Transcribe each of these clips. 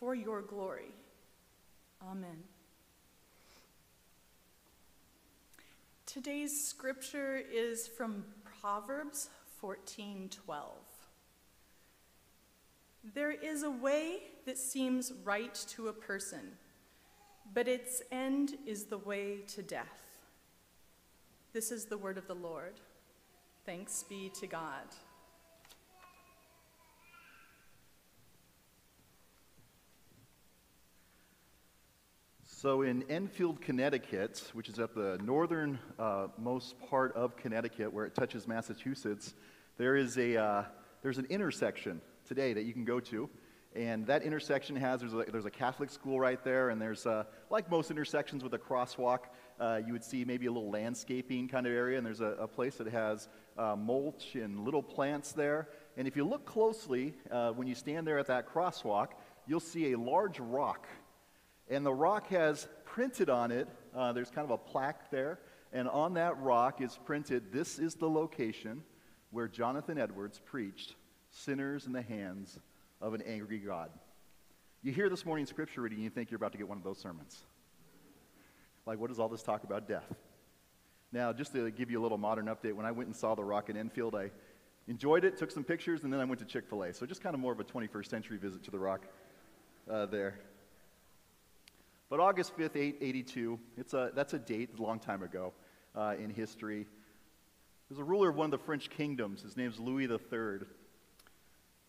for your glory. Amen. Today's scripture is from Proverbs 14:12. There is a way that seems right to a person, but its end is the way to death. This is the word of the Lord. Thanks be to God. So, in Enfield, Connecticut, which is at the northernmost uh, part of Connecticut, where it touches Massachusetts, there is a uh, there's an intersection today that you can go to, and that intersection has there's a, there's a Catholic school right there, and there's uh, like most intersections with a crosswalk, uh, you would see maybe a little landscaping kind of area, and there's a, a place that has uh, mulch and little plants there. And if you look closely, uh, when you stand there at that crosswalk, you'll see a large rock and the rock has printed on it, uh, there's kind of a plaque there, and on that rock is printed, This is the location where Jonathan Edwards preached, Sinners in the Hands of an Angry God. You hear this morning's scripture reading, and you think you're about to get one of those sermons. Like, what does all this talk about death? Now, just to give you a little modern update, when I went and saw the rock in Enfield, I enjoyed it, took some pictures, and then I went to Chick fil A. So, just kind of more of a 21st century visit to the rock uh, there. But August 5th, 882, it's a, that's a date a long time ago uh, in history. There's a ruler of one of the French kingdoms. His name's Louis III.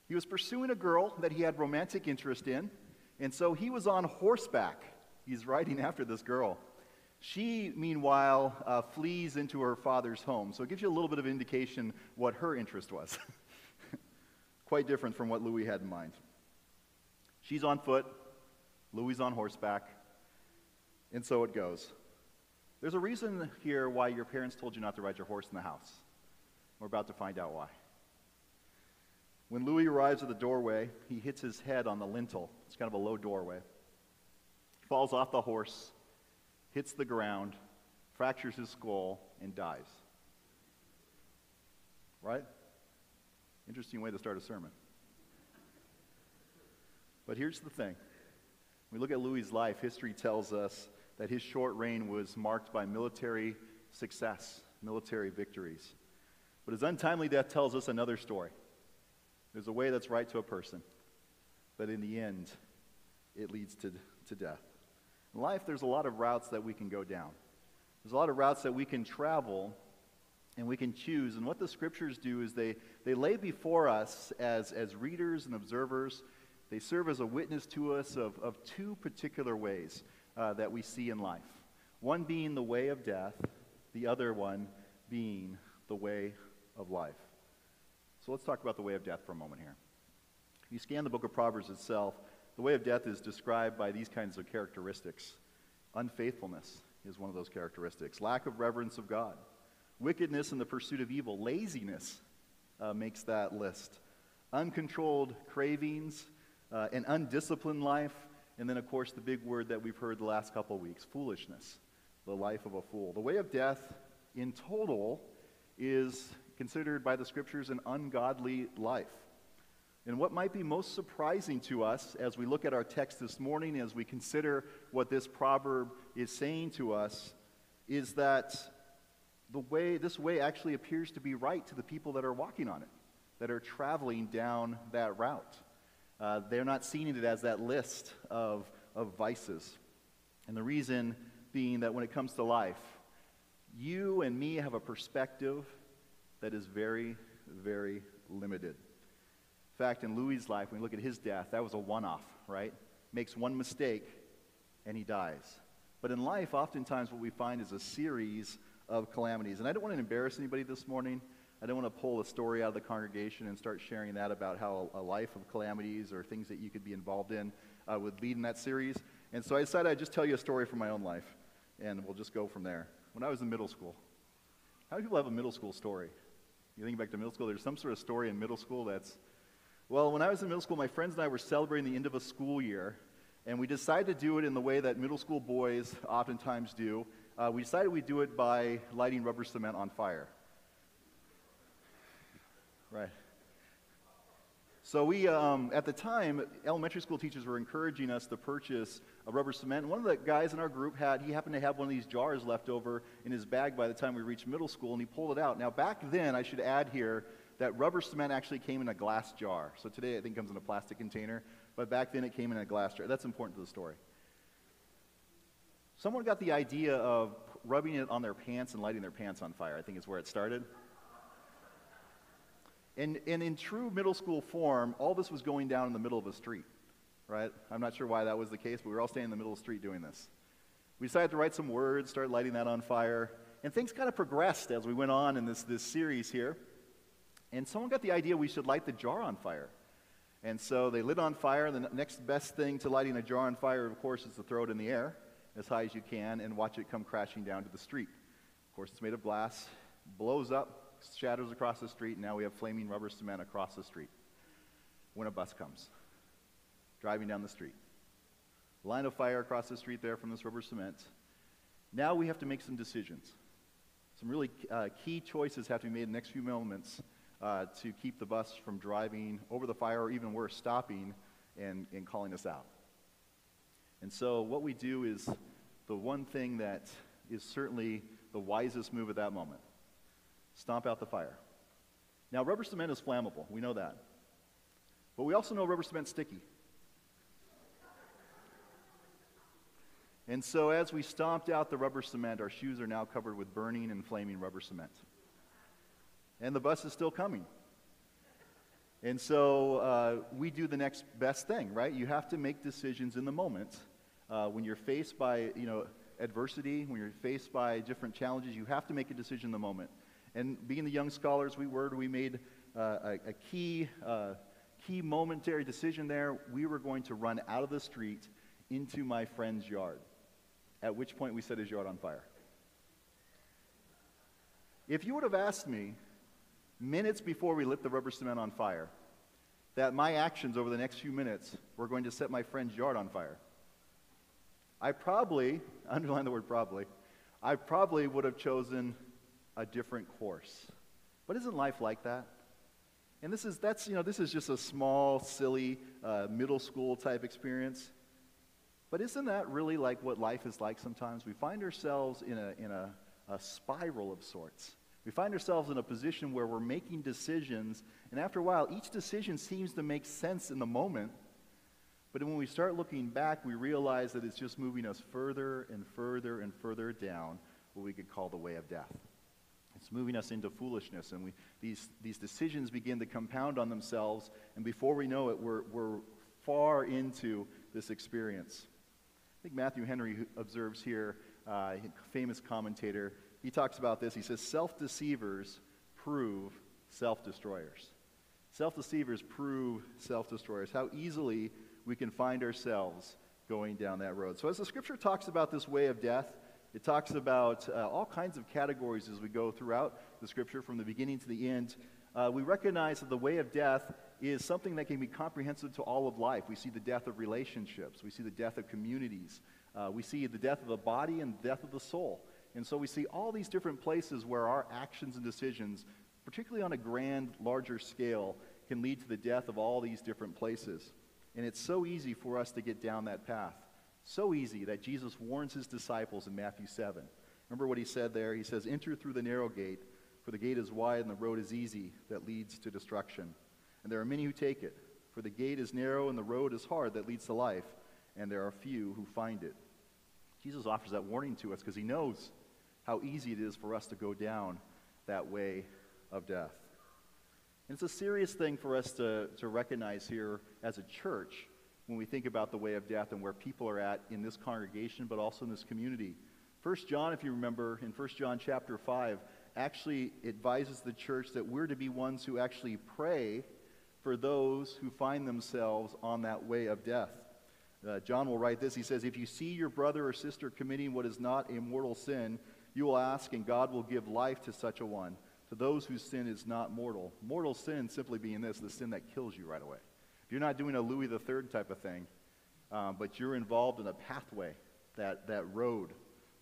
He was pursuing a girl that he had romantic interest in, and so he was on horseback. He's riding after this girl. She, meanwhile, uh, flees into her father's home. So it gives you a little bit of indication what her interest was. Quite different from what Louis had in mind. She's on foot, Louis on horseback. And so it goes. There's a reason here why your parents told you not to ride your horse in the house. We're about to find out why. When Louis arrives at the doorway, he hits his head on the lintel. It's kind of a low doorway. Falls off the horse, hits the ground, fractures his skull, and dies. Right? Interesting way to start a sermon. But here's the thing. When we look at Louis's life, history tells us that his short reign was marked by military success, military victories. But his untimely death tells us another story. There's a way that's right to a person, but in the end, it leads to, to death. In life, there's a lot of routes that we can go down. There's a lot of routes that we can travel and we can choose. And what the scriptures do is they, they lay before us as, as readers and observers, they serve as a witness to us of, of two particular ways uh, that we see in life. One being the way of death, the other one being the way of life. So let's talk about the way of death for a moment here. If you scan the book of Proverbs itself, the way of death is described by these kinds of characteristics. Unfaithfulness is one of those characteristics, lack of reverence of God, wickedness in the pursuit of evil, laziness uh, makes that list, uncontrolled cravings, uh, an undisciplined life, and then, of course, the big word that we've heard the last couple of weeks foolishness, the life of a fool. The way of death in total is considered by the scriptures an ungodly life. And what might be most surprising to us as we look at our text this morning, as we consider what this proverb is saying to us, is that the way, this way actually appears to be right to the people that are walking on it, that are traveling down that route. Uh, they're not seeing it as that list of, of vices. And the reason being that when it comes to life, you and me have a perspective that is very, very limited. In fact, in Louis' life, when we look at his death, that was a one off, right? Makes one mistake and he dies. But in life, oftentimes what we find is a series of calamities. And I don't want to embarrass anybody this morning. I don't want to pull a story out of the congregation and start sharing that about how a life of calamities or things that you could be involved in uh, would lead in that series. And so I decided I'd just tell you a story from my own life, and we'll just go from there. When I was in middle school, how many people have a middle school story? You think back to middle school, there's some sort of story in middle school that's, well, when I was in middle school, my friends and I were celebrating the end of a school year, and we decided to do it in the way that middle school boys oftentimes do. Uh, we decided we'd do it by lighting rubber cement on fire. Right. So we, um, at the time, elementary school teachers were encouraging us to purchase a rubber cement. And one of the guys in our group had, he happened to have one of these jars left over in his bag by the time we reached middle school, and he pulled it out. Now, back then, I should add here that rubber cement actually came in a glass jar. So today, I think it comes in a plastic container, but back then it came in a glass jar. That's important to the story. Someone got the idea of rubbing it on their pants and lighting their pants on fire, I think is where it started. And, and in true middle school form, all this was going down in the middle of a street, right? I'm not sure why that was the case, but we were all standing in the middle of the street doing this. We decided to write some words, start lighting that on fire, and things kind of progressed as we went on in this, this series here. And someone got the idea we should light the jar on fire. And so they lit on fire, and the next best thing to lighting a jar on fire, of course, is to throw it in the air as high as you can and watch it come crashing down to the street. Of course, it's made of glass, blows up, shatters across the street, and now we have flaming rubber cement across the street. When a bus comes, driving down the street. Line of fire across the street there from this rubber cement. Now we have to make some decisions. Some really uh, key choices have to be made in the next few moments uh, to keep the bus from driving over the fire, or even worse, stopping and, and calling us out. And so, what we do is the one thing that is certainly the wisest move at that moment stomp out the fire. Now, rubber cement is flammable. We know that. But we also know rubber cement's sticky. And so, as we stomped out the rubber cement, our shoes are now covered with burning and flaming rubber cement. And the bus is still coming. And so, uh, we do the next best thing, right? You have to make decisions in the moment. Uh, when you're faced by, you know, adversity, when you're faced by different challenges, you have to make a decision in the moment. And being the young scholars we were, we made uh, a, a, key, uh, key momentary decision there. We were going to run out of the street into my friend's yard, at which point we set his yard on fire. If you would have asked me minutes before we lit the rubber cement on fire that my actions over the next few minutes were going to set my friend's yard on fire, I probably, underline the word probably, I probably would have chosen a different course. But isn't life like that? And this is, that's, you know, this is just a small, silly, uh, middle school type experience. But isn't that really like what life is like sometimes? We find ourselves in a, in a, a spiral of sorts. We find ourselves in a position where we're making decisions, and after a while, each decision seems to make sense in the moment. But when we start looking back, we realize that it's just moving us further and further and further down what we could call the way of death. It's moving us into foolishness, and we, these, these decisions begin to compound on themselves, and before we know it, we're, we're far into this experience. I think Matthew Henry observes here, uh, famous commentator, he talks about this. He says, Self deceivers prove self destroyers. Self deceivers prove self destroyers. How easily we can find ourselves going down that road. So, as the scripture talks about this way of death, it talks about uh, all kinds of categories as we go throughout the scripture from the beginning to the end. Uh, we recognize that the way of death is something that can be comprehensive to all of life. We see the death of relationships, we see the death of communities, uh, we see the death of the body and the death of the soul. And so we see all these different places where our actions and decisions, particularly on a grand, larger scale, can lead to the death of all these different places. And it's so easy for us to get down that path. So easy that Jesus warns his disciples in Matthew 7. Remember what he said there? He says, Enter through the narrow gate, for the gate is wide and the road is easy that leads to destruction. And there are many who take it. For the gate is narrow and the road is hard that leads to life, and there are few who find it. Jesus offers that warning to us because he knows how easy it is for us to go down that way of death. And it's a serious thing for us to, to recognize here as a church when we think about the way of death and where people are at in this congregation, but also in this community. First John, if you remember, in First John chapter 5, actually advises the church that we're to be ones who actually pray for those who find themselves on that way of death. Uh, John will write this. He says, If you see your brother or sister committing what is not a mortal sin, you will ask, and God will give life to such a one, to those whose sin is not mortal. Mortal sin simply being this the sin that kills you right away you're not doing a Louis III type of thing, um, but you're involved in a pathway, that, that road,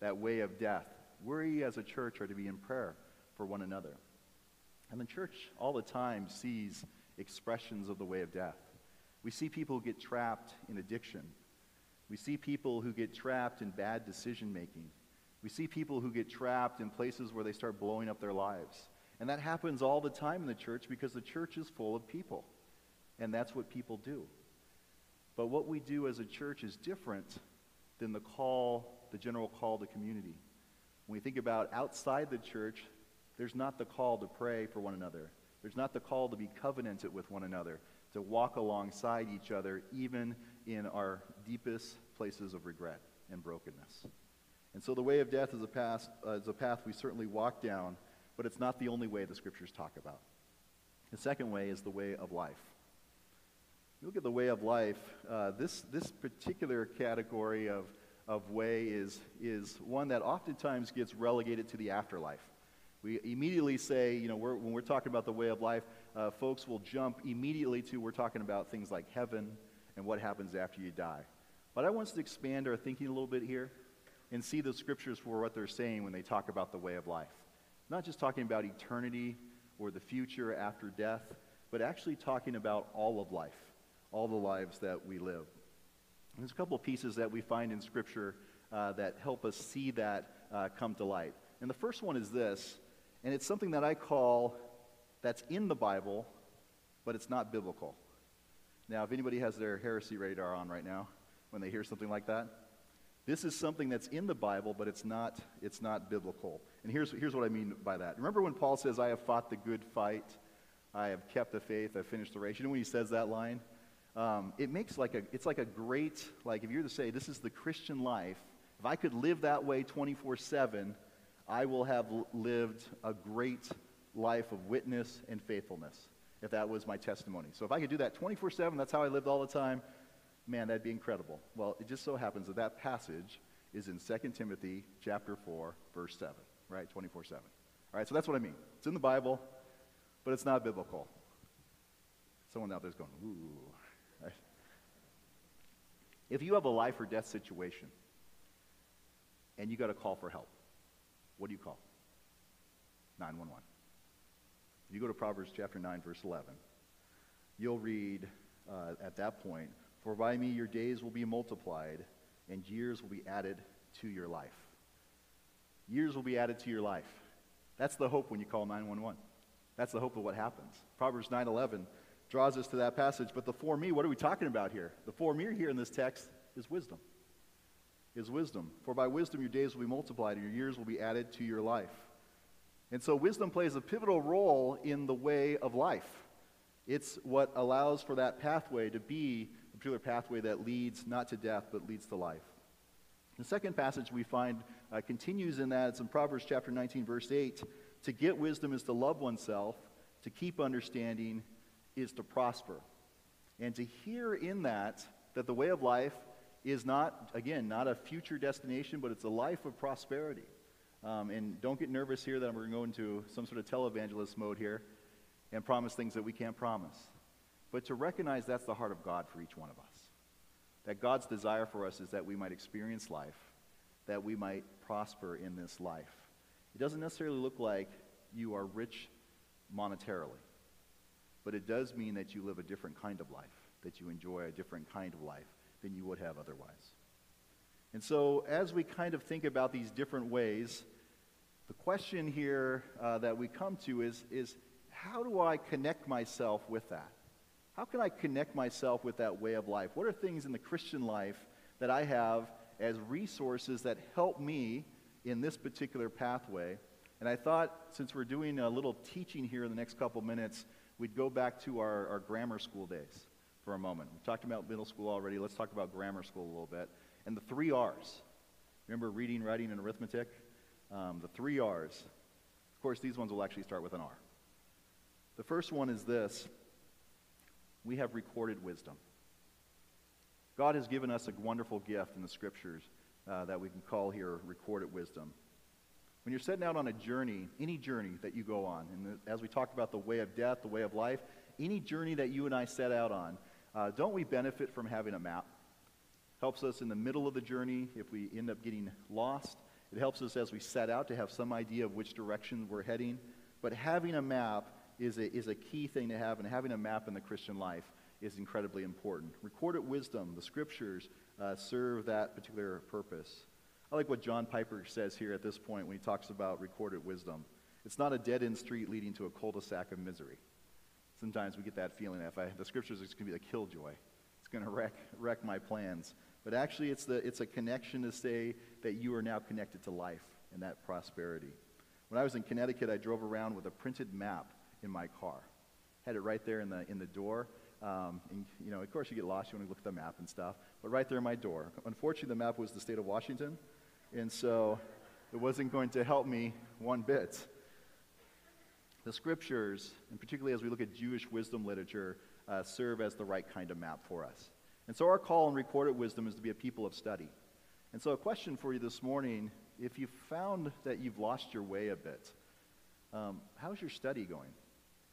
that way of death, we as a church are to be in prayer for one another. And the church all the time sees expressions of the way of death. We see people who get trapped in addiction. We see people who get trapped in bad decision making. We see people who get trapped in places where they start blowing up their lives. And that happens all the time in the church because the church is full of people. And that's what people do. But what we do as a church is different than the call, the general call to community. When we think about outside the church, there's not the call to pray for one another. There's not the call to be covenanted with one another, to walk alongside each other, even in our deepest places of regret and brokenness. And so the way of death is a, path, uh, is a path we certainly walk down, but it's not the only way the scriptures talk about. The second way is the way of life. You look at the way of life, uh, this, this particular category of, of way is, is one that oftentimes gets relegated to the afterlife. We immediately say, you know, we're, when we're talking about the way of life, uh, folks will jump immediately to we're talking about things like heaven and what happens after you die. But I want us to expand our thinking a little bit here and see the scriptures for what they're saying when they talk about the way of life. Not just talking about eternity or the future after death, but actually talking about all of life, all the lives that we live. And there's a couple of pieces that we find in Scripture uh, that help us see that uh, come to light. And the first one is this, and it's something that I call that's in the Bible, but it's not biblical. Now, if anybody has their heresy radar on right now when they hear something like that, this is something that's in the Bible, but it's not, it's not biblical. And here's, here's what I mean by that. Remember when Paul says, I have fought the good fight, I have kept the faith, I've finished the race? You know when he says that line? Um, it makes like a, it's like a great, like if you were to say, this is the Christian life, if I could live that way 24 7, I will have lived a great life of witness and faithfulness, if that was my testimony. So if I could do that 24 7, that's how I lived all the time, man, that'd be incredible. Well, it just so happens that that passage is in 2 Timothy chapter 4, verse 7, right? 24 7. All right, so that's what I mean. It's in the Bible, but it's not biblical. Someone out there's going, ooh. Right? If you have a life or death situation and you got to call for help, what do you call? 911. If you go to Proverbs chapter 9, verse 11, you'll read uh, at that point, For by me your days will be multiplied, and years will be added to your life. Years will be added to your life. That's the hope when you call 911. That's the hope of what happens. Proverbs nine 9:11 draws us to that passage. But the for me, what are we talking about here? The for me here in this text is wisdom is wisdom. For by wisdom your days will be multiplied and your years will be added to your life. And so wisdom plays a pivotal role in the way of life. It's what allows for that pathway to be a particular pathway that leads not to death but leads to life. The second passage we find uh, continues in that. It's in Proverbs chapter 19, verse 8. To get wisdom is to love oneself, to keep understanding is to prosper. And to hear in that that the way of life is not, again, not a future destination, but it's a life of prosperity. Um, and don't get nervous here that I'm going to go into some sort of televangelist mode here and promise things that we can't promise. But to recognize that's the heart of God for each one of us. That God's desire for us is that we might experience life, that we might prosper in this life. It doesn't necessarily look like you are rich monetarily, but it does mean that you live a different kind of life, that you enjoy a different kind of life than you would have otherwise. And so, as we kind of think about these different ways, the question here uh, that we come to is, is how do I connect myself with that? How can I connect myself with that way of life? What are things in the Christian life that I have as resources that help me in this particular pathway? And I thought, since we're doing a little teaching here in the next couple minutes, we'd go back to our, our grammar school days for a moment. We talked about middle school already. Let's talk about grammar school a little bit. And the three R's. Remember reading, writing, and arithmetic? Um, the three R's. Of course, these ones will actually start with an R. The first one is this we have recorded wisdom. God has given us a wonderful gift in the scriptures uh, that we can call here recorded wisdom. When you're setting out on a journey, any journey that you go on, and as we talked about the way of death, the way of life, any journey that you and I set out on, uh, don't we benefit from having a map? Helps us in the middle of the journey if we end up getting lost. It helps us as we set out to have some idea of which direction we're heading. But having a map is a, is a key thing to have, and having a map in the Christian life is incredibly important. Recorded wisdom, the scriptures, uh, serve that particular purpose. I like what John Piper says here at this point when he talks about recorded wisdom. It's not a dead end street leading to a cul de sac of misery. Sometimes we get that feeling if I, the scriptures is going to be the killjoy. It's going to wreck, wreck my plans. But actually, it's, the, it's a connection to say that you are now connected to life and that prosperity. When I was in Connecticut, I drove around with a printed map in my car. Had it right there in the, in the door. Um, and, you know, of course, you get lost. You want to look at the map and stuff. But right there in my door. Unfortunately, the map was the state of Washington. And so it wasn't going to help me one bit. The scriptures, and particularly as we look at Jewish wisdom literature, uh, serve as the right kind of map for us. And so our call in recorded wisdom is to be a people of study. And so a question for you this morning, if you found that you've lost your way a bit, um, how's your study going?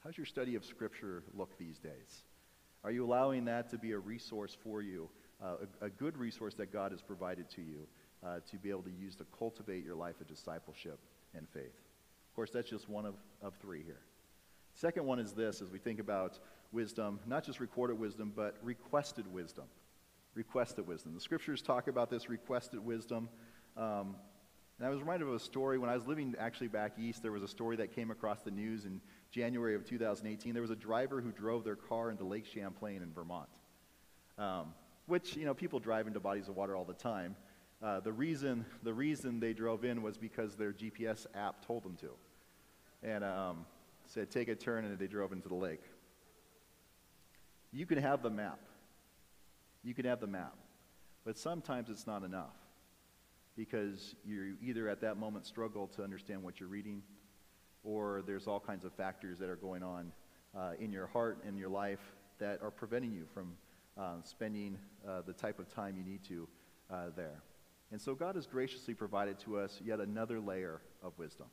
How's your study of Scripture look these days? Are you allowing that to be a resource for you, uh, a, a, good resource that God has provided to you uh, to be able to use to cultivate your life of discipleship and faith? Of course, that's just one of, of three here. Second one is this as we think about wisdom, not just recorded wisdom, but requested wisdom. Requested wisdom. The scriptures talk about this requested wisdom. Um, and I was reminded of a story when I was living actually back east. There was a story that came across the news in January of 2018. There was a driver who drove their car into Lake Champlain in Vermont, um, which, you know, people drive into bodies of water all the time. Uh, the, reason, the reason they drove in was because their GPS app told them to. And um, said, take a turn, and they drove into the lake. You can have the map. You can have the map. But sometimes it's not enough because you either at that moment struggle to understand what you're reading or there's all kinds of factors that are going on uh, in your heart and your life that are preventing you from uh, spending uh, the type of time you need to uh, there. And so God has graciously provided to us yet another layer of wisdom.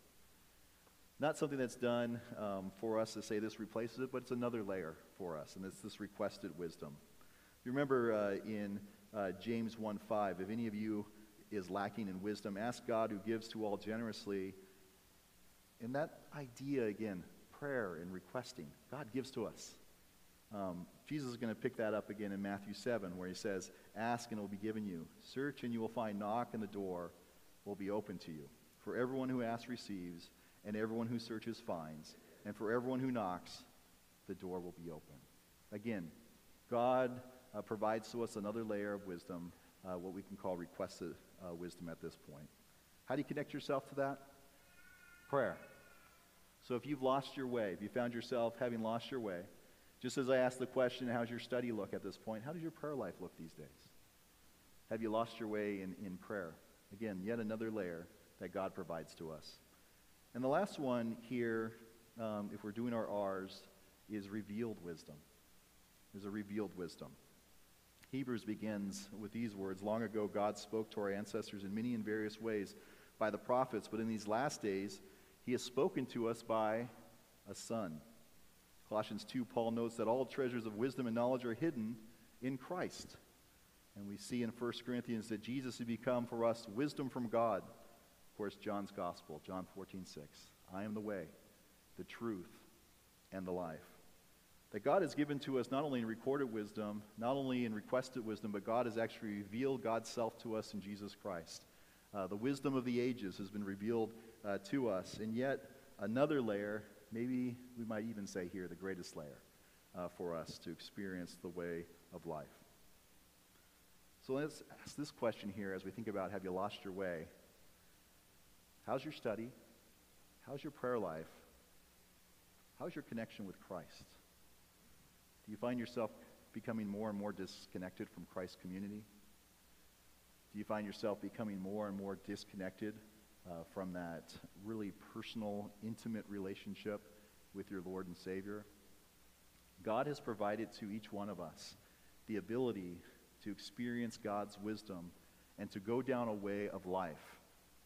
Not something that's done um, for us to say this replaces it, but it's another layer for us, and it's this requested wisdom. You remember uh, in uh, James 1:5, if any of you is lacking in wisdom, ask God who gives to all generously. And that idea, again, prayer and requesting, God gives to us. Um, Jesus is going to pick that up again in Matthew 7, where he says, Ask and it will be given you. Search and you will find. Knock and the door will be open to you. For everyone who asks receives and everyone who searches finds, and for everyone who knocks, the door will be open. Again, God uh, provides to us another layer of wisdom, uh, what we can call requested uh, wisdom at this point. How do you connect yourself to that? Prayer. So if you've lost your way, if you found yourself having lost your way, just as I asked the question, how's your study look at this point? How does your prayer life look these days? Have you lost your way in, in prayer? Again, yet another layer that God provides to us. And the last one here, um, if we're doing our R's, is revealed wisdom. There's a revealed wisdom. Hebrews begins with these words Long ago, God spoke to our ancestors in many and various ways by the prophets, but in these last days, he has spoken to us by a son. Colossians 2, Paul notes that all treasures of wisdom and knowledge are hidden in Christ. And we see in 1 Corinthians that Jesus has become for us wisdom from God of course, John's Gospel, John 14, 6. I am the way, the truth, and the life. That God has given to us not only in recorded wisdom, not only in requested wisdom, but God has actually revealed God's self to us in Jesus Christ. Uh, the wisdom of the ages has been revealed uh, to us. And yet, another layer, maybe we might even say here, the greatest layer uh, for us to experience the way of life. So let's ask this question here as we think about have you lost your way? How's your study? How's your prayer life? How's your connection with Christ? Do you find yourself becoming more and more disconnected from Christ's community? Do you find yourself becoming more and more disconnected uh, from that really personal, intimate relationship with your Lord and Savior? God has provided to each one of us the ability to experience God's wisdom and to go down a way of life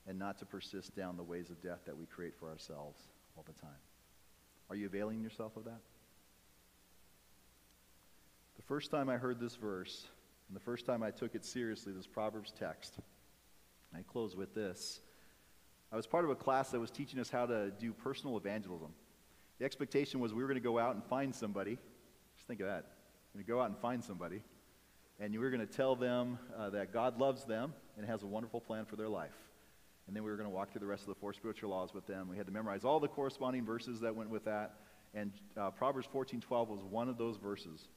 and not to persist down the ways of death that we create for ourselves all the time. Are you availing yourself of that? The first time I heard this verse, and the first time I took it seriously, this Proverbs text, I close with this. I was part of a class that was teaching us how to do personal evangelism. The expectation was we were going to go out and find somebody. Just think of that. We're going to go out and find somebody. And we were going to tell them uh, that God loves them and has a wonderful plan for their life. And then we were going to walk through the rest of the four spiritual laws with them. We had to memorize all the corresponding verses that went with that. And uh, Proverbs 14:12 was one of those verses.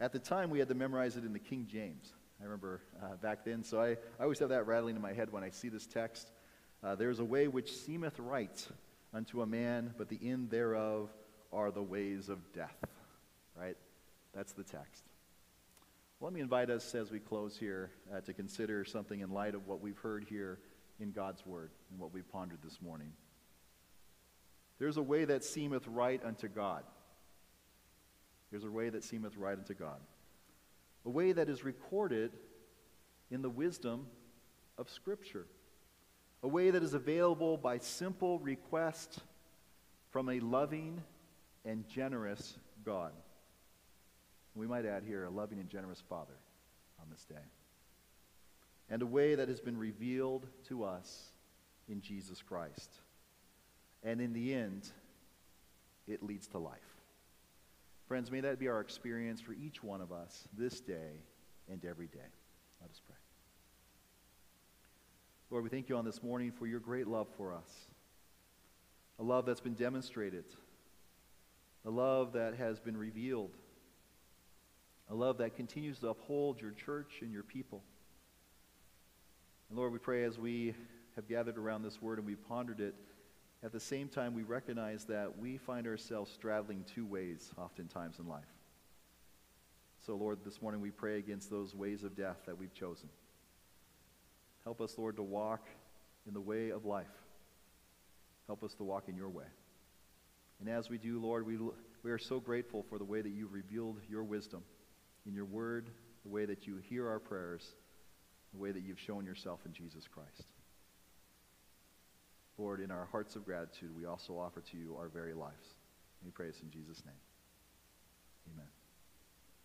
At the time, we had to memorize it in the King James. I remember uh, back then, so I, I always have that rattling in my head when I see this text. Uh, There's a way which seemeth right unto a man, but the end thereof are the ways of death. Right? That's the text. Let me invite us as we close here uh, to consider something in light of what we've heard here in God's Word and what we've pondered this morning. There's a way that seemeth right unto God. There's a way that seemeth right unto God. A way that is recorded in the wisdom of Scripture. A way that is available by simple request from a loving and generous God. We might add here a loving and generous Father on this day. And a way that has been revealed to us in Jesus Christ. And in the end, it leads to life. Friends, may that be our experience for each one of us this day and every day. Let us pray. Lord, we thank you on this morning for your great love for us. A love that's been demonstrated. A love that has been revealed. A love that continues to uphold your church and your people. And Lord, we pray as we have gathered around this word and we've pondered it, at the same time, we recognize that we find ourselves straddling two ways oftentimes in life. So, Lord, this morning we pray against those ways of death that we've chosen. Help us, Lord, to walk in the way of life. Help us to walk in your way. And as we do, Lord, we, we are so grateful for the way that you've revealed your wisdom in your word, the way that you hear our prayers, the way that you've shown yourself in Jesus Christ. Lord, in our hearts of gratitude, we also offer to you our very lives. We pray this in Jesus' name. Amen.